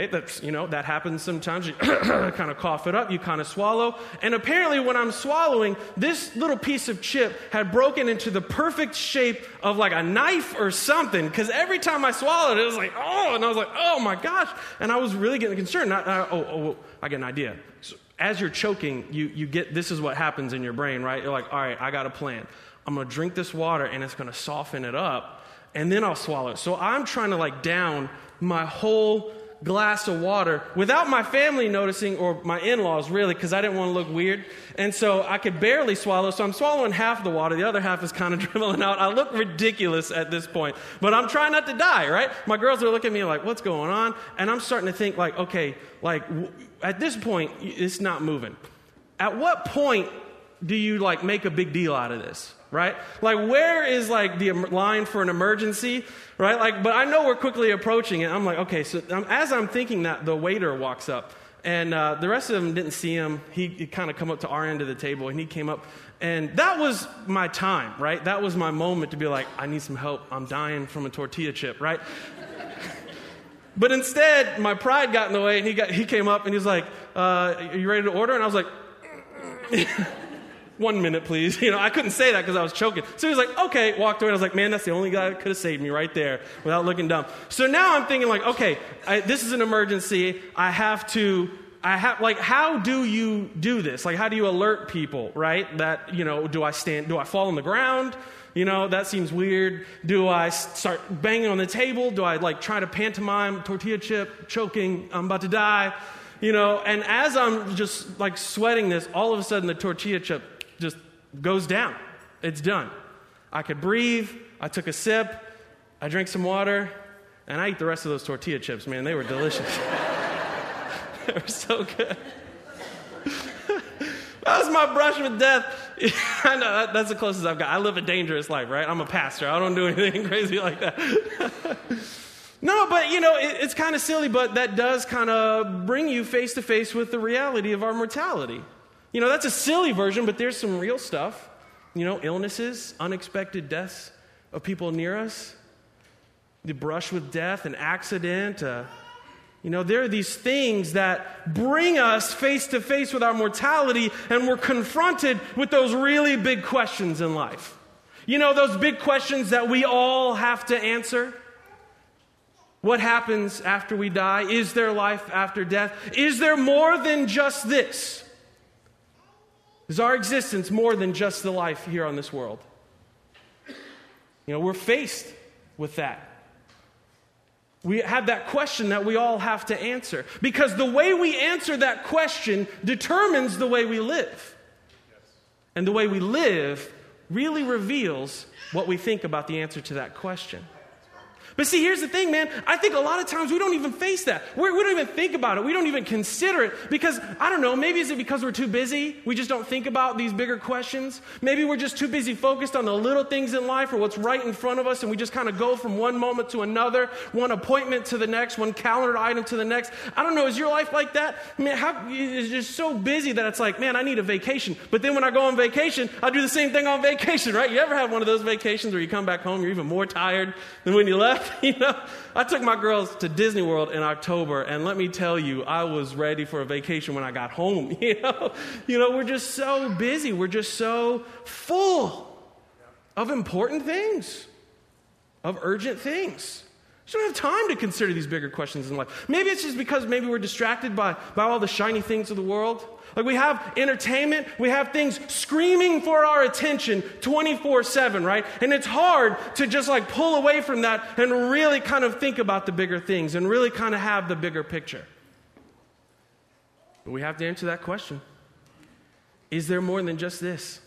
Okay, that's, you know, that happens sometimes. You kind of cough it up, you kind of swallow. And apparently, when I'm swallowing, this little piece of chip had broken into the perfect shape of like a knife or something. Because every time I swallowed it, it was like, oh, and I was like, oh my gosh. And I was really getting concerned. I, I, oh, oh, I get an idea. So as you're choking, you, you get this is what happens in your brain, right? You're like, all right, I got a plan. I'm going to drink this water and it's going to soften it up and then I'll swallow it. So I'm trying to like down my whole glass of water without my family noticing or my in laws really because I didn't want to look weird. And so I could barely swallow. So I'm swallowing half the water, the other half is kind of dribbling out. I look ridiculous at this point, but I'm trying not to die, right? My girls are looking at me like, what's going on? And I'm starting to think, like, okay, like w- at this point, it's not moving. At what point do you like make a big deal out of this? Right? Like, where is like the line for an emergency, right? Like, but I know we're quickly approaching it. I'm like, okay, so um, as I'm thinking that, the waiter walks up, and uh, the rest of them didn't see him. He, he kind of come up to our end of the table, and he came up, and that was my time, right? That was my moment to be like, I need some help. I'm dying from a tortilla chip, right? but instead, my pride got in the way, and he got he came up and he was like, uh, "Are you ready to order?" And I was like one minute, please. You know, I couldn't say that because I was choking. So he was like, okay, walked away. I was like, man, that's the only guy that could have saved me right there without looking dumb. So now I'm thinking like, okay, I, this is an emergency. I have to, I have, like, how do you do this? Like, how do you alert people, right? That, you know, do I stand, do I fall on the ground? You know, that seems weird. Do I start banging on the table? Do I like try to pantomime tortilla chip, choking, I'm about to die? You know, and as I'm just like sweating this, all of a sudden the tortilla chip just goes down. It's done. I could breathe. I took a sip. I drank some water. And I ate the rest of those tortilla chips, man. They were delicious. they were so good. that was my brush with death. I know that's the closest I've got. I live a dangerous life, right? I'm a pastor. I don't do anything crazy like that. no, but you know, it, it's kind of silly, but that does kind of bring you face to face with the reality of our mortality. You know, that's a silly version, but there's some real stuff. You know, illnesses, unexpected deaths of people near us, the brush with death, an accident. Uh, you know, there are these things that bring us face to face with our mortality, and we're confronted with those really big questions in life. You know, those big questions that we all have to answer. What happens after we die? Is there life after death? Is there more than just this? Is our existence more than just the life here on this world? You know, we're faced with that. We have that question that we all have to answer. Because the way we answer that question determines the way we live. And the way we live really reveals what we think about the answer to that question. But see, here's the thing, man. I think a lot of times we don't even face that. We're, we do not even think about it. We don't even consider it because, I don't know, maybe is it because we're too busy? We just don't think about these bigger questions? Maybe we're just too busy focused on the little things in life or what's right in front of us and we just kind of go from one moment to another, one appointment to the next, one calendar item to the next. I don't know, is your life like that? I mean, how, it's just so busy that it's like, man, I need a vacation. But then when I go on vacation, I do the same thing on vacation, right? You ever have one of those vacations where you come back home, you're even more tired than when you left? you know, I took my girls to Disney World in October, and let me tell you, I was ready for a vacation when I got home. You know, you know, we're just so busy. We're just so full of important things, of urgent things. We don't have time to consider these bigger questions in life. Maybe it's just because maybe we're distracted by, by all the shiny things of the world. Like we have entertainment, we have things screaming for our attention 24 7, right? And it's hard to just like pull away from that and really kind of think about the bigger things and really kind of have the bigger picture. But we have to answer that question Is there more than just this?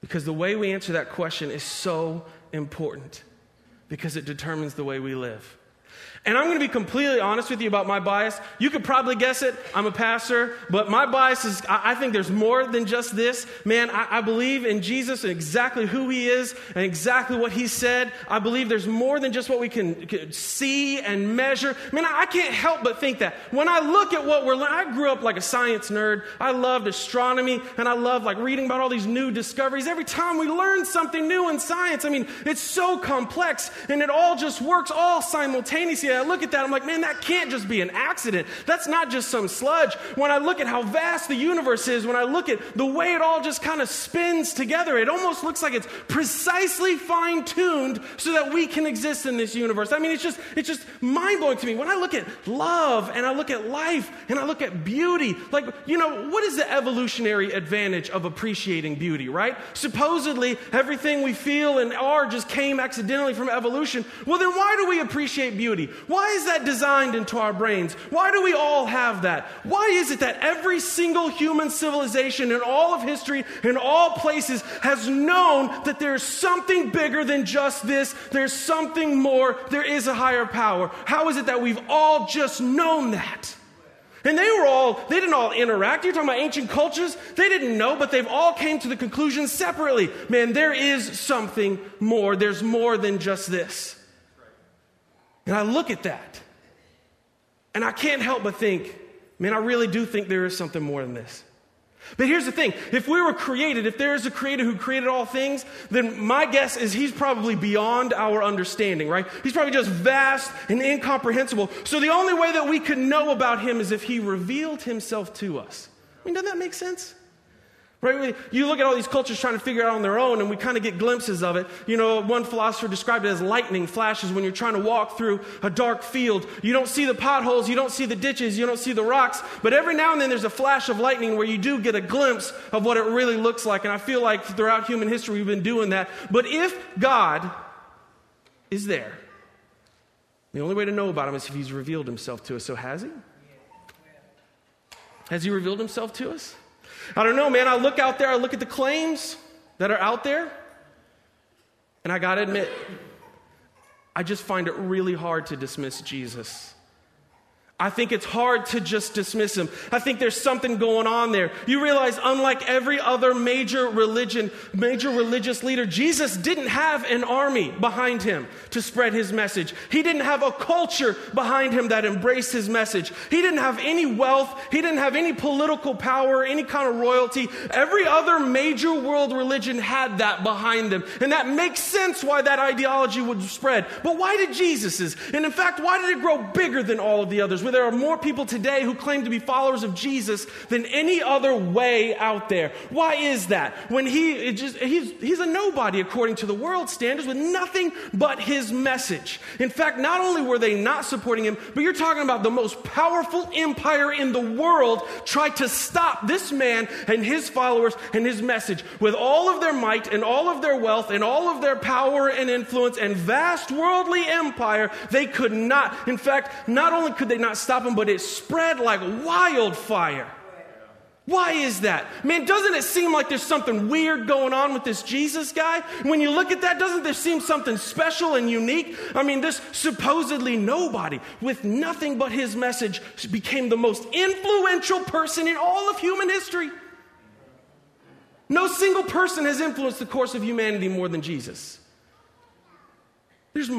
Because the way we answer that question is so important because it determines the way we live. And I'm going to be completely honest with you about my bias. You could probably guess it. I'm a pastor, but my bias is I, think there's more than just this. Man, I, I believe in Jesus and exactly who he is and exactly what he said. I believe there's more than just what we can, can see and measure. Man, I, I can't help but think that. When I look at what we're learning, I grew up like a science nerd. I loved astronomy and I loved like reading about all these new discoveries. Every time we learn something new in science, I mean, it's so complex and it all just works all simultaneously I look at that, I'm like, man, that can't just be an accident. That's not just some sludge. When I look at how vast the universe is, when I look at the way it all just kind of spins together, it almost looks like it's precisely fine tuned so that we can exist in this universe. I mean, it's just, it's just mind blowing to me. When I look at love and I look at life and I look at beauty, like, you know, what is the evolutionary advantage of appreciating beauty, right? Supposedly, everything we feel and are just came accidentally from evolution. Well, then why do we appreciate beauty? Why is that designed into our brains? Why do we all have that? Why is it that every single human civilization in all of history, in all places, has known that there's something bigger than just this? There's something more. There is a higher power. How is it that we've all just known that? And they were all, they didn't all interact. You're talking about ancient cultures. They didn't know, but they've all came to the conclusion separately. Man, there is something more. There's more than just this. And I look at that, and I can't help but think, man, I really do think there is something more than this. But here's the thing if we were created, if there is a creator who created all things, then my guess is he's probably beyond our understanding, right? He's probably just vast and incomprehensible. So the only way that we could know about him is if he revealed himself to us. I mean, doesn't that make sense? Right? You look at all these cultures trying to figure it out on their own, and we kind of get glimpses of it. You know, one philosopher described it as lightning flashes when you're trying to walk through a dark field. You don't see the potholes, you don't see the ditches, you don't see the rocks, but every now and then there's a flash of lightning where you do get a glimpse of what it really looks like. And I feel like throughout human history we've been doing that. But if God is there, the only way to know about him is if he's revealed himself to us. So has he? Has he revealed himself to us? I don't know, man. I look out there, I look at the claims that are out there, and I got to admit, I just find it really hard to dismiss Jesus. I think it's hard to just dismiss him. I think there's something going on there. You realize, unlike every other major religion, major religious leader, Jesus didn't have an army behind him to spread his message. He didn't have a culture behind him that embraced his message. He didn't have any wealth. He didn't have any political power, any kind of royalty. Every other major world religion had that behind them. And that makes sense why that ideology would spread. But why did Jesus's? And in fact, why did it grow bigger than all of the others? There are more people today who claim to be followers of Jesus than any other way out there. Why is that? When he just he's he's a nobody according to the world standards with nothing but his message. In fact, not only were they not supporting him, but you're talking about the most powerful empire in the world tried to stop this man and his followers and his message with all of their might and all of their wealth and all of their power and influence and vast worldly empire. They could not. In fact, not only could they not not stop him, but it spread like wildfire. Why is that? Man, doesn't it seem like there's something weird going on with this Jesus guy? When you look at that, doesn't there seem something special and unique? I mean, this supposedly nobody with nothing but his message became the most influential person in all of human history. No single person has influenced the course of humanity more than Jesus. There's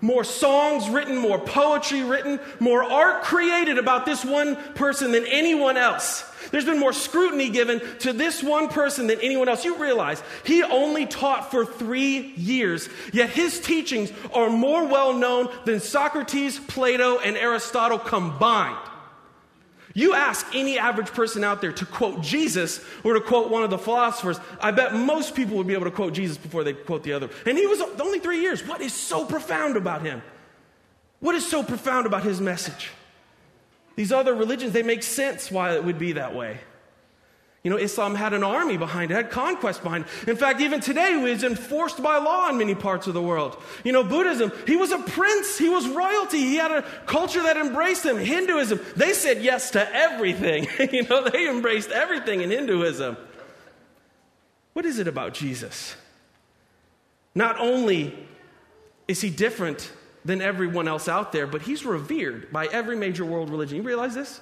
more songs written, more poetry written, more art created about this one person than anyone else. There's been more scrutiny given to this one person than anyone else. You realize he only taught for three years, yet his teachings are more well known than Socrates, Plato, and Aristotle combined. You ask any average person out there to quote Jesus or to quote one of the philosophers, I bet most people would be able to quote Jesus before they quote the other. And he was only three years. What is so profound about him? What is so profound about his message? These other religions, they make sense why it would be that way. You know, Islam had an army behind it, had conquest behind it. In fact, even today, it is enforced by law in many parts of the world. You know, Buddhism, he was a prince, he was royalty, he had a culture that embraced him. Hinduism, they said yes to everything. you know, they embraced everything in Hinduism. What is it about Jesus? Not only is he different than everyone else out there, but he's revered by every major world religion. You realize this?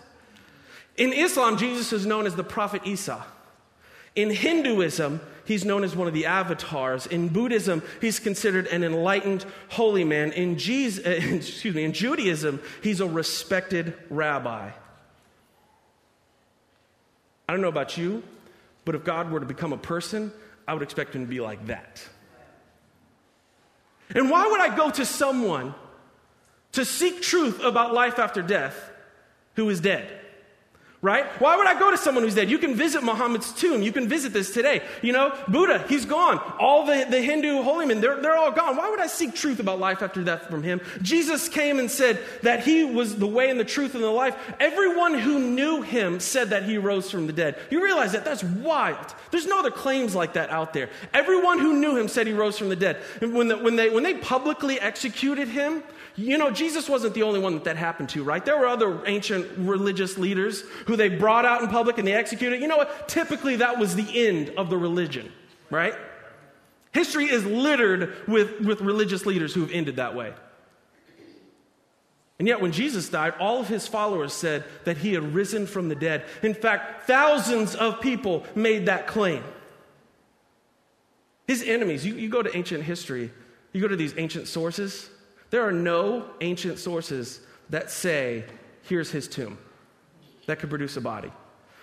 In Islam, Jesus is known as the Prophet Isa. In Hinduism, he's known as one of the avatars. In Buddhism, he's considered an enlightened holy man. In, Jesus, excuse me, in Judaism, he's a respected rabbi. I don't know about you, but if God were to become a person, I would expect him to be like that. And why would I go to someone to seek truth about life after death who is dead right? Why would I go to someone who's dead? You can visit Muhammad's tomb. You can visit this today. You know, Buddha, he's gone. All the, the Hindu holy men, they're, they're all gone. Why would I seek truth about life after death from him? Jesus came and said that he was the way and the truth and the life. Everyone who knew him said that he rose from the dead. You realize that? That's wild. There's no other claims like that out there. Everyone who knew him said he rose from the dead. And when, the, when, they, when they publicly executed him, you know, Jesus wasn't the only one that that happened to, right? There were other ancient religious leaders who they brought out in public and they executed. You know what? Typically, that was the end of the religion, right? History is littered with, with religious leaders who have ended that way. And yet, when Jesus died, all of his followers said that he had risen from the dead. In fact, thousands of people made that claim. His enemies, you, you go to ancient history, you go to these ancient sources, there are no ancient sources that say, here's his tomb, that could produce a body.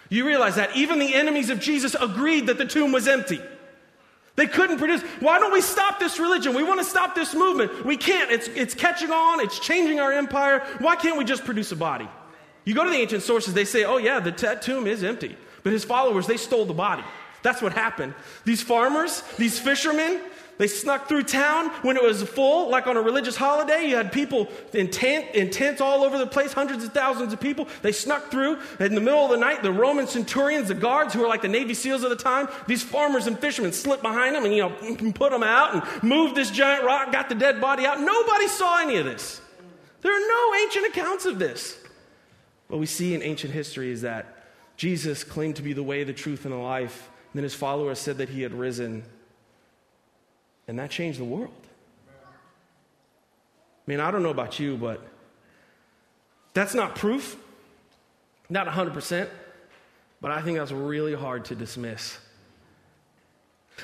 You realize that even the enemies of Jesus agreed that the tomb was empty. They couldn't produce. Why don't we stop this religion? We want to stop this movement. We can't. It's, it's catching on, it's changing our empire. Why can't we just produce a body? You go to the ancient sources, they say, oh, yeah, the t- tomb is empty. But his followers, they stole the body. That's what happened. These farmers, these fishermen, they snuck through town when it was full, like on a religious holiday. You had people in, tent, in tents all over the place, hundreds of thousands of people. They snuck through. In the middle of the night, the Roman centurions, the guards who were like the Navy SEALs of the time, these farmers and fishermen slipped behind them and, you know, put them out and moved this giant rock, got the dead body out. Nobody saw any of this. There are no ancient accounts of this. What we see in ancient history is that Jesus claimed to be the way, the truth, and the life. And then his followers said that he had risen and that changed the world. I mean, I don't know about you, but that's not proof, not 100%, but I think that's really hard to dismiss.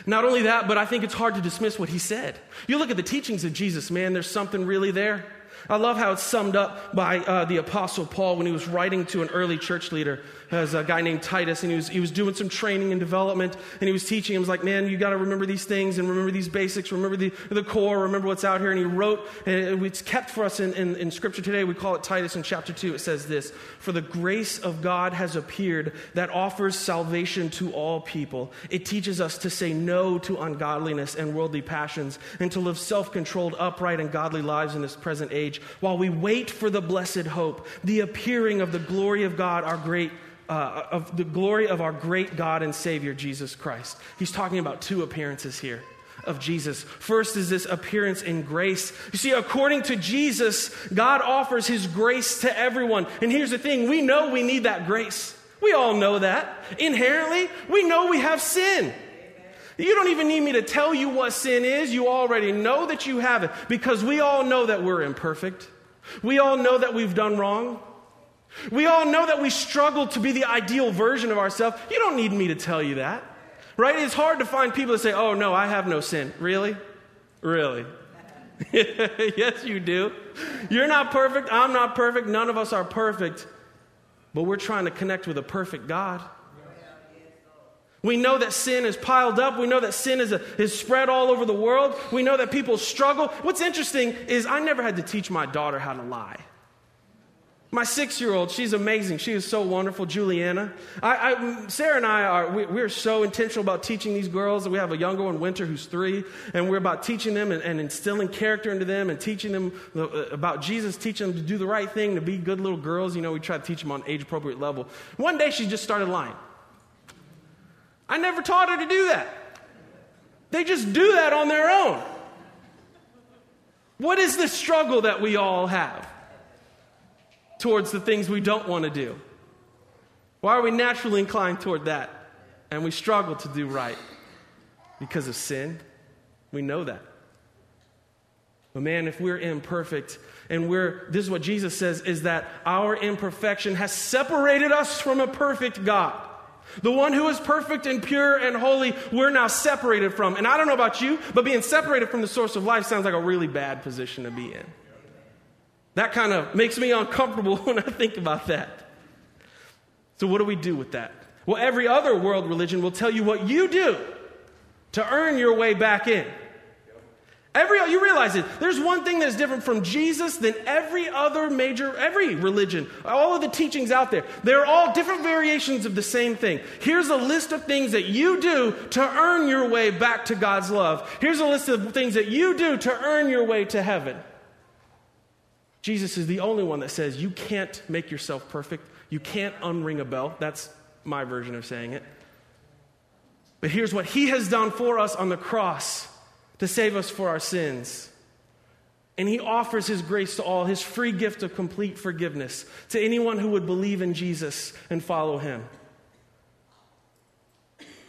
Not only that, but I think it's hard to dismiss what he said. You look at the teachings of Jesus, man, there's something really there. I love how it's summed up by uh, the Apostle Paul when he was writing to an early church leader as a guy named Titus, and he was, he was doing some training and development, and he was teaching him, was like, man, you got to remember these things and remember these basics, remember the, the core, remember what's out here. And he wrote, and it's kept for us in, in, in Scripture today. We call it Titus in chapter 2. It says this For the grace of God has appeared that offers salvation to all people. It teaches us to say no to ungodliness and worldly passions, and to live self controlled, upright, and godly lives in this present age, while we wait for the blessed hope, the appearing of the glory of God, our great uh, of the glory of our great God and Savior, Jesus Christ. He's talking about two appearances here of Jesus. First is this appearance in grace. You see, according to Jesus, God offers his grace to everyone. And here's the thing we know we need that grace. We all know that. Inherently, we know we have sin. You don't even need me to tell you what sin is. You already know that you have it because we all know that we're imperfect. We all know that we've done wrong. We all know that we struggle to be the ideal version of ourselves. You don't need me to tell you that. Right? It's hard to find people that say, oh, no, I have no sin. Really? Really? yes, you do. You're not perfect. I'm not perfect. None of us are perfect. But we're trying to connect with a perfect God. We know that sin is piled up. We know that sin is, a, is spread all over the world. We know that people struggle. What's interesting is I never had to teach my daughter how to lie. My six year old, she's amazing. She is so wonderful, Juliana. I, I, Sarah and I are, we, we're so intentional about teaching these girls. We have a younger one, Winter, who's three, and we're about teaching them and, and instilling character into them and teaching them uh, about Jesus, teaching them to do the right thing, to be good little girls. You know, we try to teach them on age appropriate level. One day she just started lying. I never taught her to do that. They just do that on their own. What is the struggle that we all have? towards the things we don't want to do? Why are we naturally inclined toward that? And we struggle to do right because of sin. We know that. But man, if we're imperfect and we're, this is what Jesus says, is that our imperfection has separated us from a perfect God. The one who is perfect and pure and holy, we're now separated from. And I don't know about you, but being separated from the source of life sounds like a really bad position to be in. That kind of makes me uncomfortable when I think about that. So, what do we do with that? Well, every other world religion will tell you what you do to earn your way back in. Every you realize it. There's one thing that's different from Jesus than every other major every religion. All of the teachings out there. They're all different variations of the same thing. Here's a list of things that you do to earn your way back to God's love. Here's a list of things that you do to earn your way to heaven. Jesus is the only one that says you can't make yourself perfect. You can't unring a bell. That's my version of saying it. But here's what he has done for us on the cross to save us for our sins. And he offers his grace to all, his free gift of complete forgiveness to anyone who would believe in Jesus and follow him.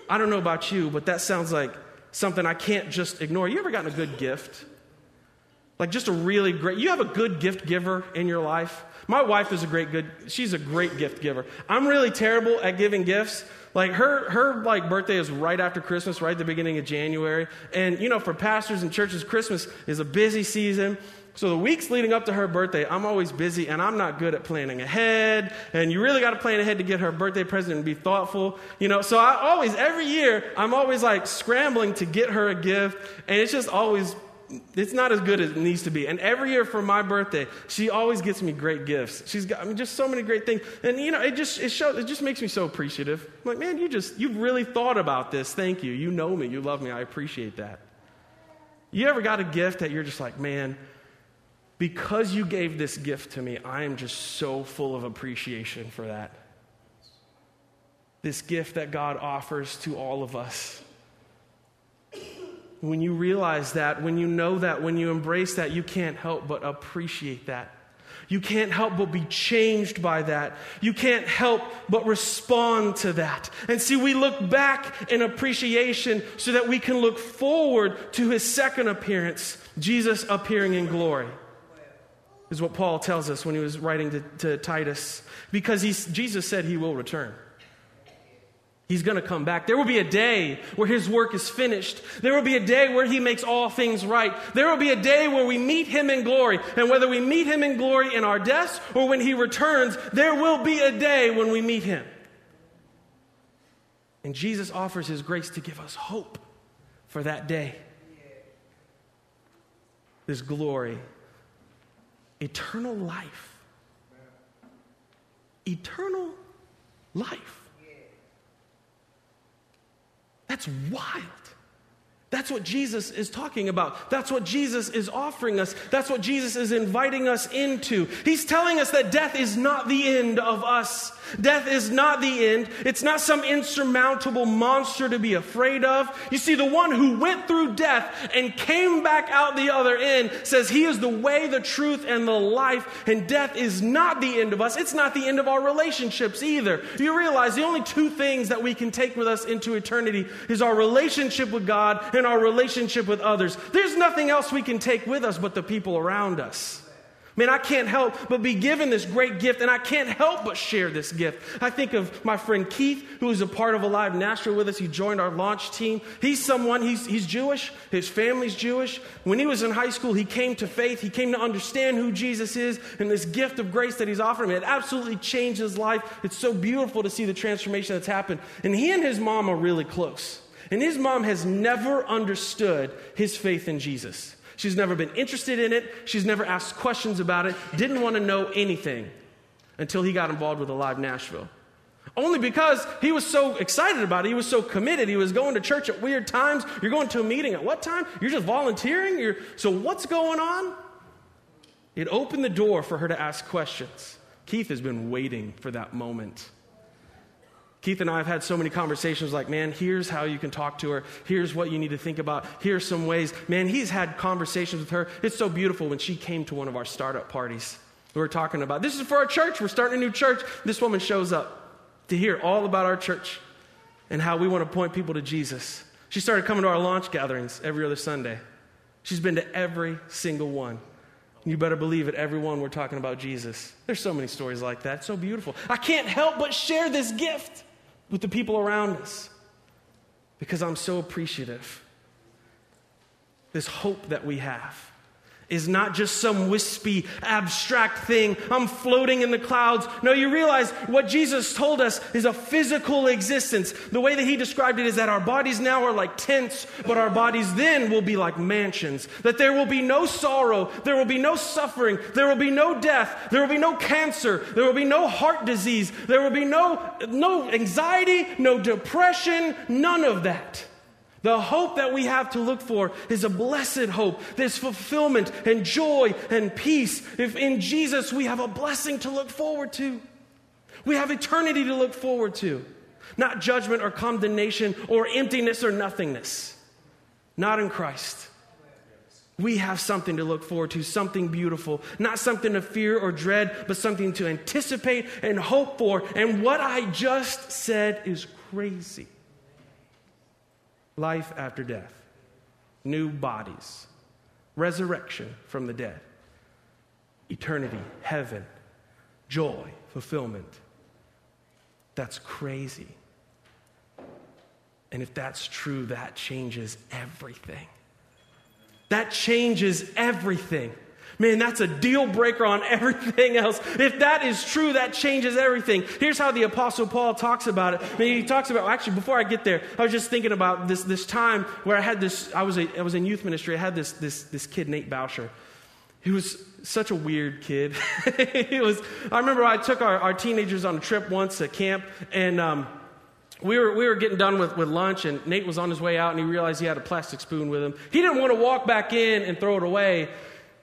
I don't know about you, but that sounds like something I can't just ignore. You ever gotten a good gift? Like just a really great, you have a good gift giver in your life? My wife is a great good, she's a great gift giver. I'm really terrible at giving gifts, like her, her like birthday is right after Christmas, right at the beginning of January. And you know, for pastors and churches, Christmas is a busy season. So the weeks leading up to her birthday, I'm always busy and I'm not good at planning ahead. And you really got to plan ahead to get her birthday present and be thoughtful. You know, so I always, every year, I'm always like scrambling to get her a gift. And it's just always it's not as good as it needs to be. And every year for my birthday, she always gets me great gifts. She's got I mean, just so many great things. And you know, it just it shows it just makes me so appreciative. I'm like, man, you just you've really thought about this. Thank you. You know me. You love me. I appreciate that. You ever got a gift that you're just like, man, because you gave this gift to me, I am just so full of appreciation for that. This gift that God offers to all of us. When you realize that, when you know that, when you embrace that, you can't help but appreciate that. You can't help but be changed by that. You can't help but respond to that. And see, we look back in appreciation so that we can look forward to his second appearance, Jesus appearing in glory. Is what Paul tells us when he was writing to, to Titus. Because Jesus said he will return. He's going to come back. There will be a day where his work is finished. There will be a day where he makes all things right. There will be a day where we meet him in glory. And whether we meet him in glory in our deaths or when he returns, there will be a day when we meet him. And Jesus offers his grace to give us hope for that day. This glory, eternal life. Eternal life. That's wild. That's what Jesus is talking about. That's what Jesus is offering us. That's what Jesus is inviting us into. He's telling us that death is not the end of us. Death is not the end. It's not some insurmountable monster to be afraid of. You see, the one who went through death and came back out the other end says he is the way, the truth, and the life. And death is not the end of us. It's not the end of our relationships either. Do you realize the only two things that we can take with us into eternity is our relationship with God our relationship with others. There's nothing else we can take with us but the people around us. Man, I can't help but be given this great gift, and I can't help but share this gift. I think of my friend Keith, who is a part of Alive Nashville with us. He joined our launch team. He's someone, he's, he's Jewish, his family's Jewish. When he was in high school, he came to faith. He came to understand who Jesus is and this gift of grace that he's offering. It absolutely changed his life. It's so beautiful to see the transformation that's happened. And he and his mom are really close. And his mom has never understood his faith in Jesus. She's never been interested in it. She's never asked questions about it, didn't want to know anything until he got involved with Alive Nashville. Only because he was so excited about it. He was so committed. He was going to church at weird times. You're going to a meeting at what time? You're just volunteering? You're, so, what's going on? It opened the door for her to ask questions. Keith has been waiting for that moment. Keith and I have had so many conversations like, man, here's how you can talk to her. Here's what you need to think about. Here's some ways. Man, he's had conversations with her. It's so beautiful when she came to one of our startup parties. We were talking about this is for our church. We're starting a new church. This woman shows up to hear all about our church and how we want to point people to Jesus. She started coming to our launch gatherings every other Sunday. She's been to every single one. You better believe it, everyone we're talking about Jesus. There's so many stories like that. It's so beautiful. I can't help but share this gift with the people around us because I'm so appreciative. This hope that we have. Is not just some wispy, abstract thing. I'm floating in the clouds. No, you realize what Jesus told us is a physical existence. The way that he described it is that our bodies now are like tents, but our bodies then will be like mansions. That there will be no sorrow, there will be no suffering, there will be no death, there will be no cancer, there will be no heart disease, there will be no, no anxiety, no depression, none of that. The hope that we have to look for is a blessed hope. There's fulfillment and joy and peace. If in Jesus we have a blessing to look forward to, we have eternity to look forward to, not judgment or condemnation or emptiness or nothingness. Not in Christ. We have something to look forward to, something beautiful, not something to fear or dread, but something to anticipate and hope for. And what I just said is crazy life after death, new bodies, resurrection from the dead, eternity, heaven, joy, fulfillment. That's crazy. And if that's true, that changes everything. That changes everything. Man, that's a deal breaker on everything else. If that is true, that changes everything. Here's how the Apostle Paul talks about it. I mean, he talks about, actually, before I get there, I was just thinking about this, this time where I had this, I was, a, I was in youth ministry. I had this, this, this kid, Nate Boucher. He was such a weird kid. he was, I remember I took our, our teenagers on a trip once at camp, and um, we were, we were getting done with, with lunch, and Nate was on his way out, and he realized he had a plastic spoon with him. He didn't want to walk back in and throw it away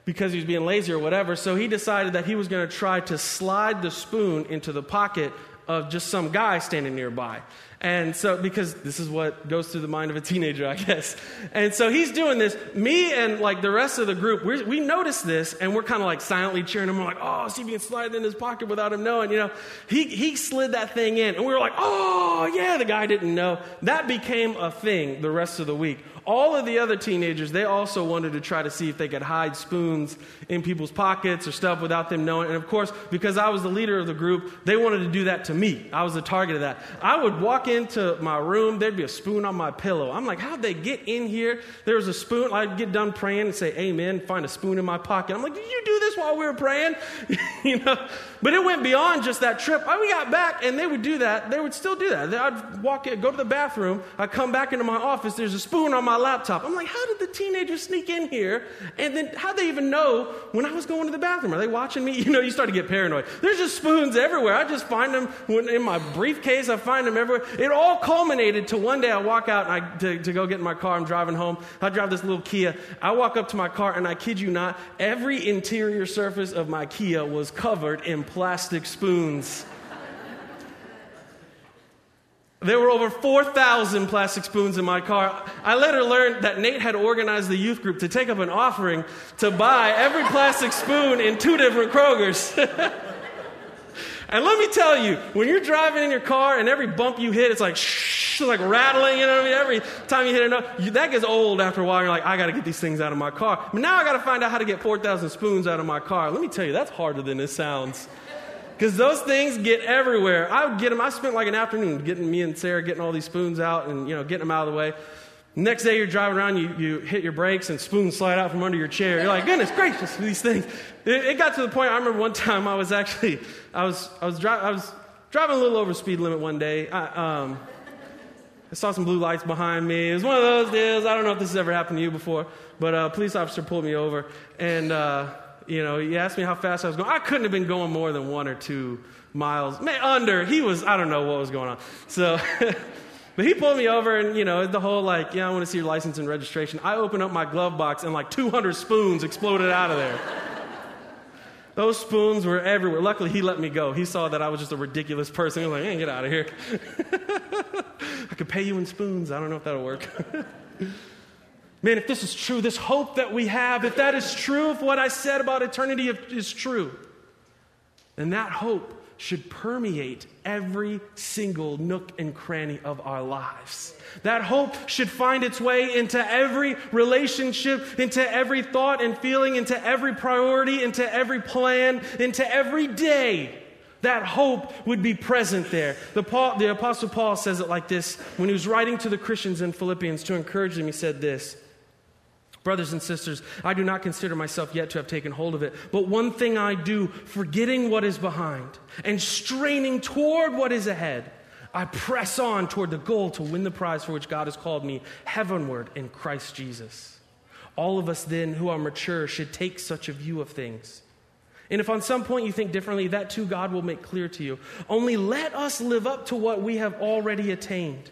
because he was being lazy or whatever. So he decided that he was going to try to slide the spoon into the pocket of just some guy standing nearby. And so, because this is what goes through the mind of a teenager, I guess. And so he's doing this. Me and like the rest of the group, we we notice this and we're kind of like silently cheering him. We're like, oh, see if he can slide it in his pocket without him knowing. You know, he, he slid that thing in. And we were like, oh, yeah, the guy didn't know. That became a thing the rest of the week. All of the other teenagers, they also wanted to try to see if they could hide spoons in people's pockets or stuff without them knowing. And of course, because I was the leader of the group, they wanted to do that to me. I was the target of that. I would walk into my room, there'd be a spoon on my pillow. I'm like, how'd they get in here? There was a spoon. I'd get done praying and say, Amen, find a spoon in my pocket. I'm like, did you do this while we were praying? you know? But it went beyond just that trip. we got back and they would do that. They would still do that. I'd walk in, go to the bathroom. I'd come back into my office. There's a spoon on my laptop. I'm like, how did the teenagers sneak in here? And then how'd they even know when I was going to the bathroom? Are they watching me? You know, you start to get paranoid. There's just spoons everywhere. I just find them in my briefcase. I find them everywhere. It all culminated to one day I walk out and I, to, to go get in my car. I'm driving home. I drive this little Kia. I walk up to my car and I kid you not, every interior surface of my Kia was covered in plastic spoons. There were over 4,000 plastic spoons in my car. I later learned that Nate had organized the youth group to take up an offering to buy every plastic spoon in two different Kroger's. and let me tell you, when you're driving in your car and every bump you hit, it's like shh, like rattling, you know what I mean? Every time you hit it, that gets old after a while. You're like, I got to get these things out of my car. But now I got to find out how to get 4,000 spoons out of my car. Let me tell you, that's harder than it sounds. Because those things get everywhere. I would get them. I spent like an afternoon getting me and Sarah getting all these spoons out and, you know, getting them out of the way. Next day you're driving around, you, you hit your brakes and spoons slide out from under your chair. You're like, goodness gracious, these things. It, it, got to the point, I remember one time I was actually, I was, I was, dri- I was driving a little over speed limit one day. I, um, I saw some blue lights behind me. It was one of those deals. I don't know if this has ever happened to you before, but a police officer pulled me over and, uh, you know, he asked me how fast I was going. I couldn't have been going more than one or two miles, man, under. He was, I don't know what was going on. So, but he pulled me over and, you know, the whole like, yeah, I want to see your license and registration. I opened up my glove box and like 200 spoons exploded out of there. Those spoons were everywhere. Luckily, he let me go. He saw that I was just a ridiculous person. He was like, hey, get out of here. I could pay you in spoons. I don't know if that'll work. Man, if this is true, this hope that we have, if that is true, if what I said about eternity is true, then that hope should permeate every single nook and cranny of our lives. That hope should find its way into every relationship, into every thought and feeling, into every priority, into every plan, into every day. That hope would be present there. The, Paul, the Apostle Paul says it like this when he was writing to the Christians in Philippians to encourage them. He said this Brothers and sisters, I do not consider myself yet to have taken hold of it, but one thing I do, forgetting what is behind and straining toward what is ahead, I press on toward the goal to win the prize for which God has called me heavenward in Christ Jesus. All of us then who are mature should take such a view of things. And if on some point you think differently, that too God will make clear to you. Only let us live up to what we have already attained.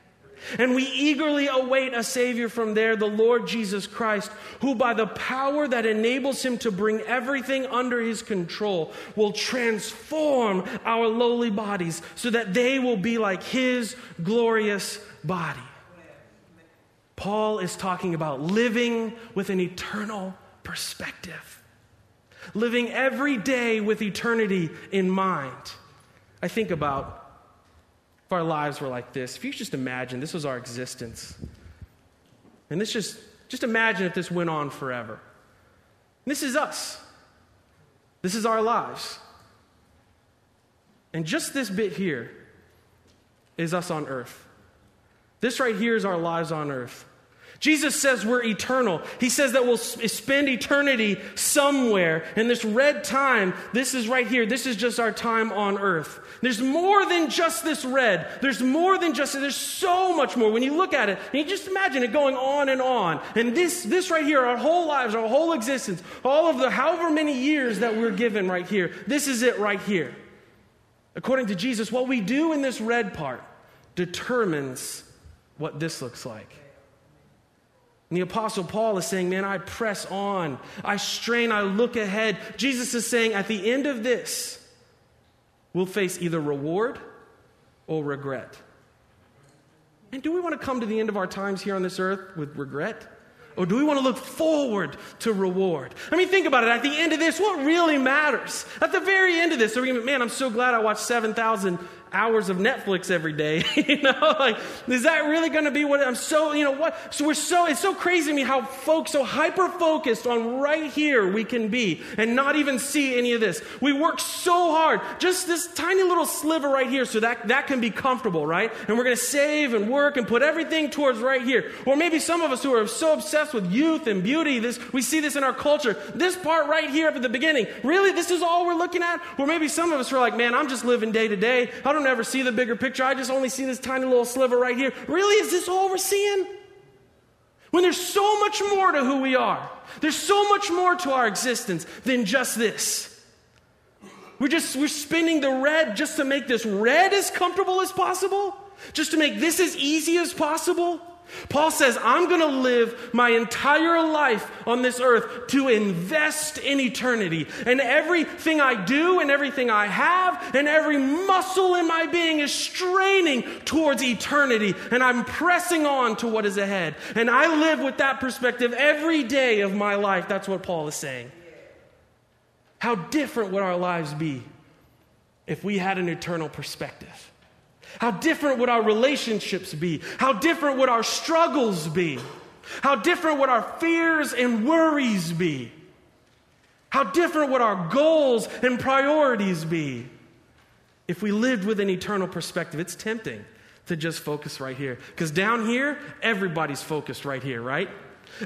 and we eagerly await a Savior from there, the Lord Jesus Christ, who by the power that enables him to bring everything under his control will transform our lowly bodies so that they will be like his glorious body. Paul is talking about living with an eternal perspective, living every day with eternity in mind. I think about if our lives were like this, if you just imagine this was our existence, and this just, just imagine if this went on forever. This is us. This is our lives. And just this bit here is us on earth. This right here is our lives on earth. Jesus says we're eternal. He says that we'll spend eternity somewhere. And this red time, this is right here. This is just our time on earth. There's more than just this red. There's more than just, there's so much more. When you look at it, and you just imagine it going on and on. And this, this right here, our whole lives, our whole existence, all of the however many years that we're given right here, this is it right here. According to Jesus, what we do in this red part determines what this looks like. And the Apostle Paul is saying, Man, I press on, I strain, I look ahead. Jesus is saying, At the end of this, we'll face either reward or regret. And do we want to come to the end of our times here on this earth with regret? Or do we want to look forward to reward? I mean, think about it. At the end of this, what really matters? At the very end of this, are we going to man, I'm so glad I watched 7,000 hours of Netflix every day. you know, like, is that really going to be what I'm so, you know, what? So we're so, it's so crazy to me how folks so hyper focused on right here we can be and not even see any of this. We work so hard, just this tiny little sliver right here so that that can be comfortable, right? And we're going to save and work and put everything towards right here. Or maybe some of us who are so obsessed with youth and beauty, this, we see this in our culture. This part right here up at the beginning, really, this is all we're looking at? Or maybe some of us are like, man, I'm just living day to day. I don't don't ever see the bigger picture. I just only see this tiny little sliver right here. Really? Is this all we're seeing? When there's so much more to who we are, there's so much more to our existence than just this. We're just we're spinning the red just to make this red as comfortable as possible, just to make this as easy as possible. Paul says, I'm going to live my entire life on this earth to invest in eternity. And everything I do and everything I have and every muscle in my being is straining towards eternity. And I'm pressing on to what is ahead. And I live with that perspective every day of my life. That's what Paul is saying. How different would our lives be if we had an eternal perspective? How different would our relationships be? How different would our struggles be? How different would our fears and worries be? How different would our goals and priorities be if we lived with an eternal perspective? It's tempting to just focus right here. Because down here, everybody's focused right here, right?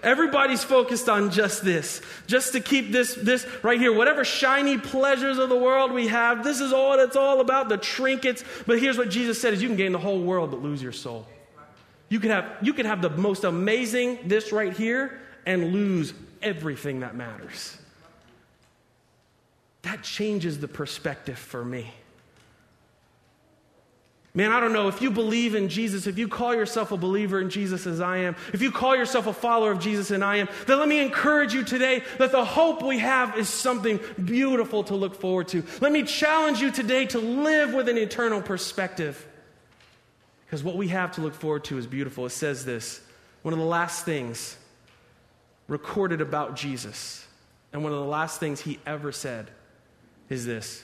Everybody's focused on just this, just to keep this, this right here. Whatever shiny pleasures of the world we have, this is all it's all about, the trinkets. But here's what Jesus said is you can gain the whole world but lose your soul. You could have, you could have the most amazing this right here and lose everything that matters. That changes the perspective for me. Man, I don't know if you believe in Jesus, if you call yourself a believer in Jesus as I am, if you call yourself a follower of Jesus and I am, then let me encourage you today that the hope we have is something beautiful to look forward to. Let me challenge you today to live with an eternal perspective. Because what we have to look forward to is beautiful. It says this one of the last things recorded about Jesus. And one of the last things he ever said is this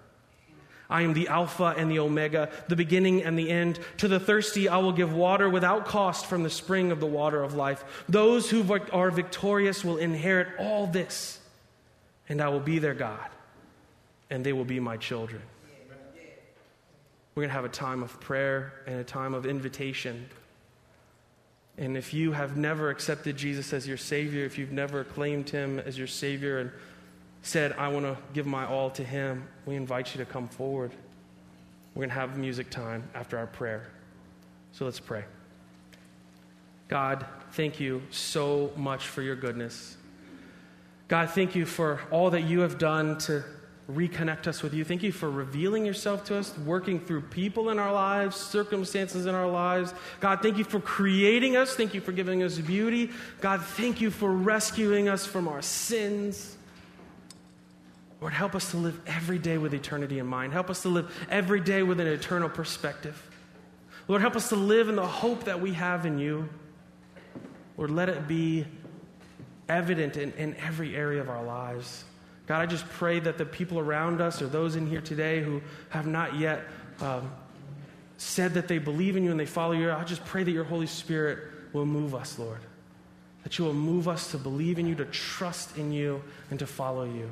I am the Alpha and the Omega, the beginning and the end. To the thirsty, I will give water without cost from the spring of the water of life. Those who are victorious will inherit all this, and I will be their God, and they will be my children. We're going to have a time of prayer and a time of invitation. And if you have never accepted Jesus as your Savior, if you've never claimed Him as your Savior and said, I want to give my all to Him, we invite you to come forward. We're going to have music time after our prayer. So let's pray. God, thank you so much for your goodness. God, thank you for all that you have done to reconnect us with you. Thank you for revealing yourself to us, working through people in our lives, circumstances in our lives. God, thank you for creating us. Thank you for giving us beauty. God, thank you for rescuing us from our sins. Lord, help us to live every day with eternity in mind. Help us to live every day with an eternal perspective. Lord, help us to live in the hope that we have in you. Lord, let it be evident in, in every area of our lives. God, I just pray that the people around us or those in here today who have not yet um, said that they believe in you and they follow you, I just pray that your Holy Spirit will move us, Lord. That you will move us to believe in you, to trust in you, and to follow you.